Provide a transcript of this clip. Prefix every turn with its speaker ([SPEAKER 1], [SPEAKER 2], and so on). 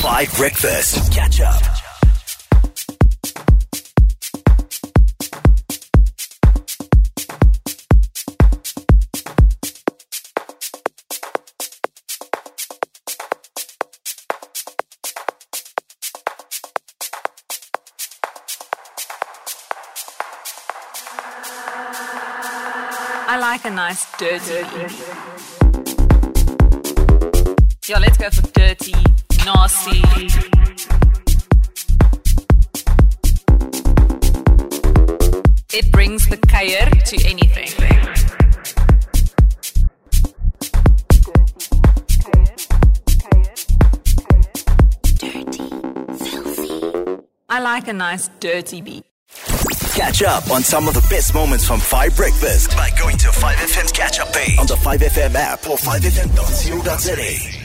[SPEAKER 1] Five Breakfast. Catch up.
[SPEAKER 2] I like a nice dirty. Yeah, let's go for dirty, It brings the kayer to anything. Dirty, I like a nice dirty beat.
[SPEAKER 1] Catch up on some of the best moments from 5 Breakfast by going to 5FM's catch up page on the 5FM app or 5FM.co.za.